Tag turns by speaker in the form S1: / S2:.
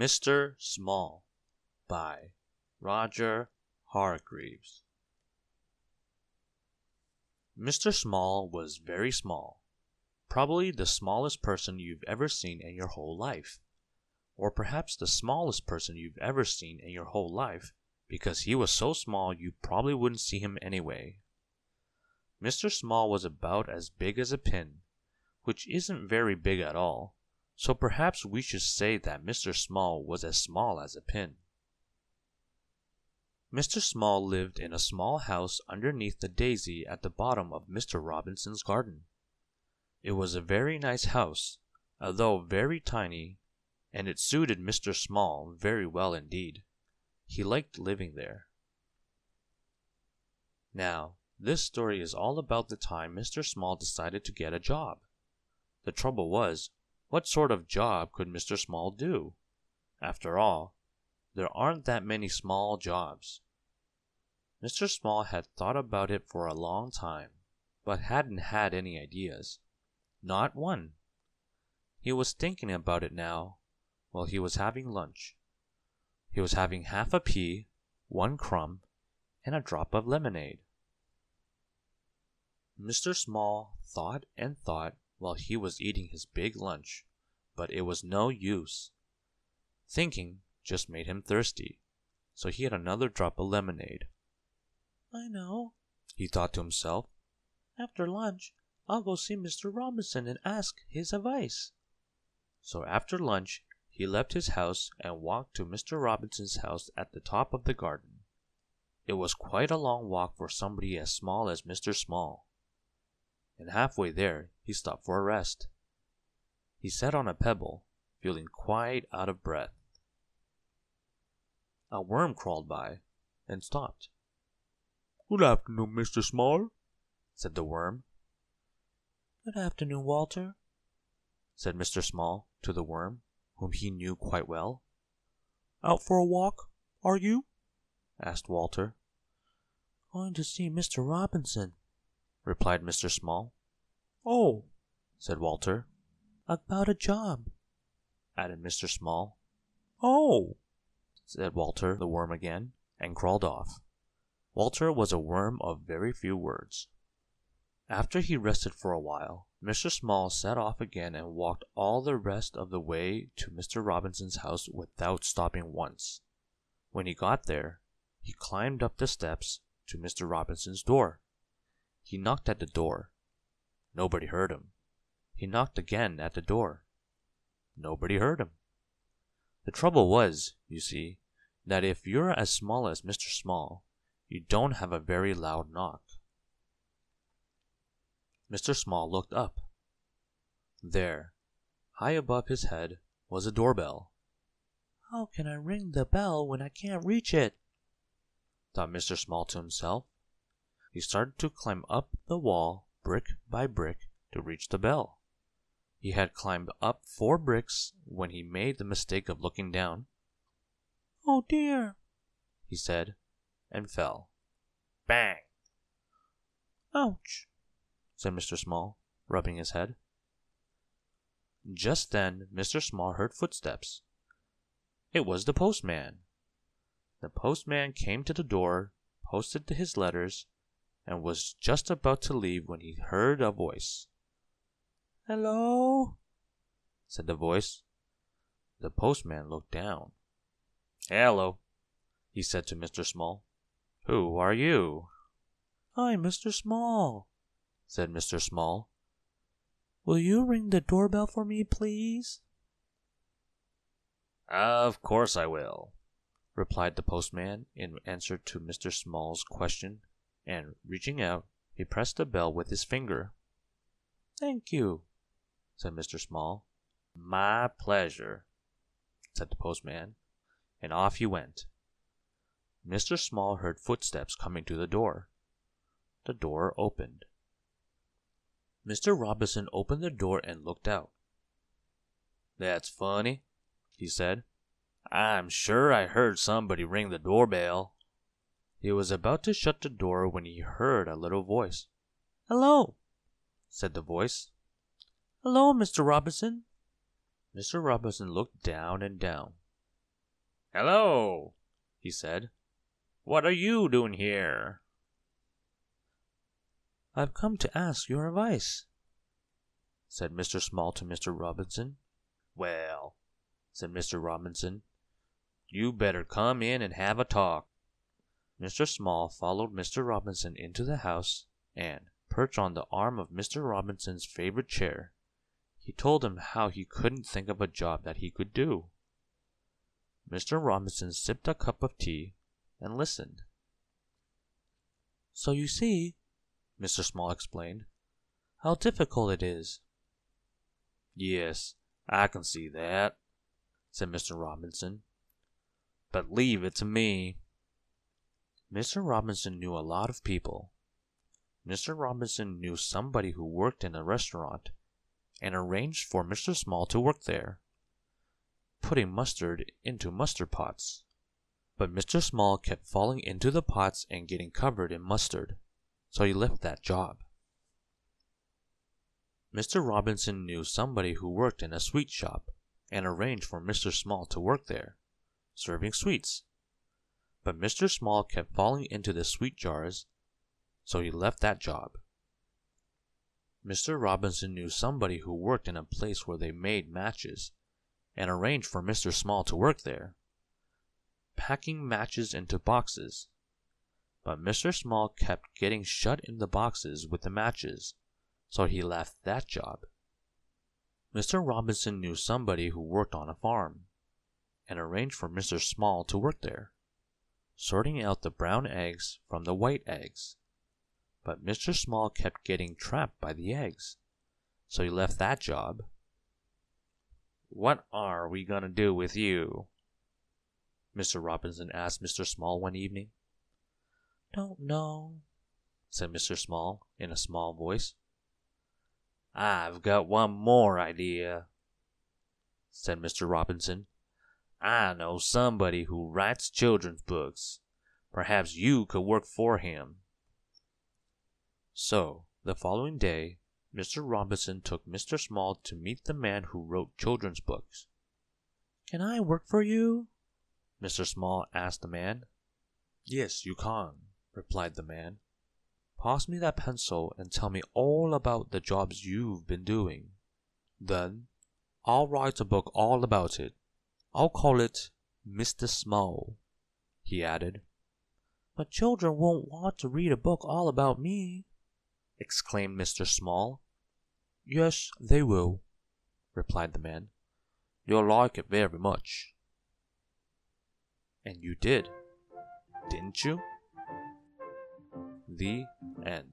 S1: Mr. Small by Roger Hargreaves. Mr. Small was very small, probably the smallest person you've ever seen in your whole life, or perhaps the smallest person you've ever seen in your whole life because he was so small you probably wouldn't see him anyway. Mr. Small was about as big as a pin, which isn't very big at all so perhaps we should say that Mr. Small was as small as a pin. Mr. Small lived in a small house underneath the daisy at the bottom of Mr. Robinson's garden. It was a very nice house, although very tiny, and it suited Mr. Small very well indeed. He liked living there. Now, this story is all about the time Mr. Small decided to get a job. The trouble was, what sort of job could Mr. Small do? After all, there aren't that many small jobs. Mr. Small had thought about it for a long time, but hadn't had any ideas. Not one. He was thinking about it now while he was having lunch. He was having half a pea, one crumb, and a drop of lemonade. Mr. Small thought and thought while he was eating his big lunch, but it was no use. Thinking just made him thirsty, so he had another drop of lemonade.
S2: I know,
S1: he thought to himself.
S2: After lunch, I'll go see Mr. Robinson and ask his advice.
S1: So after lunch, he left his house and walked to Mr. Robinson's house at the top of the garden. It was quite a long walk for somebody as small as Mr. Small and halfway there he stopped for a rest. He sat on a pebble, feeling quite out of breath. A worm crawled by and stopped.
S3: Good afternoon, Mr. Small,
S1: said the worm.
S2: Good afternoon, Walter,
S1: said Mr. Small to the worm, whom he knew quite well.
S3: Out for a walk, are you?
S1: asked Walter.
S2: Going to see Mr. Robinson,
S1: replied Mr. Small.
S3: Oh,
S1: said Walter.
S2: About a job,
S1: added Mr. Small.
S3: Oh,
S1: said Walter the worm again, and crawled off. Walter was a worm of very few words. After he rested for a while, Mr. Small set off again and walked all the rest of the way to Mr. Robinson's house without stopping once. When he got there, he climbed up the steps to Mr. Robinson's door. He knocked at the door. Nobody heard him. He knocked again at the door. Nobody heard him. The trouble was, you see, that if you're as small as Mr. Small, you don't have a very loud knock. Mr. Small looked up. There, high above his head, was a doorbell.
S2: How can I ring the bell when I can't reach it?
S1: thought Mr. Small to himself. He started to climb up the wall brick by brick to reach the bell. He had climbed up four bricks when he made the mistake of looking down.
S2: Oh dear,
S1: he said, and fell. Bang!
S2: Ouch,
S1: said Mr. Small, rubbing his head. Just then Mr. Small heard footsteps. It was the postman. The postman came to the door, posted his letters, and was just about to leave when he heard a voice.
S2: Hello?
S1: said the voice. The postman looked down. Hello, he said to Mr. Small. Who are you?
S2: I'm Mr. Small,
S1: said Mr. Small.
S2: Will you ring the doorbell for me, please?
S1: Of course I will, replied the postman in answer to Mr. Small's question and, reaching out, he pressed the bell with his finger. Thank you, said Mr. Small. My pleasure, said the postman, and off he went. Mr. Small heard footsteps coming to the door. The door opened. Mr. Robinson opened the door and looked out. That's funny, he said. I'm sure I heard somebody ring the doorbell. He was about to shut the door when he heard a little voice.
S2: Hello,
S1: said the voice.
S2: Hello, Mr. Robinson.
S1: Mr. Robinson looked down and down. Hello, he said. What are you doing here?
S2: I've come to ask your advice,
S1: said Mr. Small to Mr. Robinson. Well, said Mr. Robinson, you better come in and have a talk. Mr. Small followed Mr. Robinson into the house and, perched on the arm of Mr. Robinson's favorite chair, he told him how he couldn't think of a job that he could do. Mr. Robinson sipped a cup of tea and listened.
S2: So you see,
S1: Mr. Small explained,
S2: how difficult it is.
S1: Yes, I can see that, said Mr. Robinson. But leave it to me. Mr. Robinson knew a lot of people. Mr. Robinson knew somebody who worked in a restaurant and arranged for Mr. Small to work there, putting mustard into mustard pots. But Mr. Small kept falling into the pots and getting covered in mustard, so he left that job. Mr. Robinson knew somebody who worked in a sweet shop and arranged for Mr. Small to work there, serving sweets. But Mr. Small kept falling into the sweet jars, so he left that job. Mr. Robinson knew somebody who worked in a place where they made matches and arranged for Mr. Small to work there, packing matches into boxes. But Mr. Small kept getting shut in the boxes with the matches, so he left that job. Mr. Robinson knew somebody who worked on a farm and arranged for Mr. Small to work there, sorting out the brown eggs from the white eggs. But Mr. Small kept getting trapped by the eggs, so he left that job. What are we going to do with you? Mr. Robinson asked Mr. Small one evening.
S2: Don't know,
S1: said Mr. Small in a small voice. I've got one more idea, said Mr. Robinson. I know somebody who writes children's books. Perhaps you could work for him. So, the following day, Mr. Robinson took Mr. Small to meet the man who wrote children's books.
S2: Can I work for you?
S1: Mr. Small asked the man. Yes, you can, replied the man. Pass me that pencil and tell me all about the jobs you've been doing. Then I'll write a book all about it. I'll call it Mr. Small, he added.
S2: But children won't want to read a book all about me,
S1: exclaimed Mr. Small.
S3: Yes, they will, replied the man. You'll like it very much.
S1: And you did, didn't you? The end.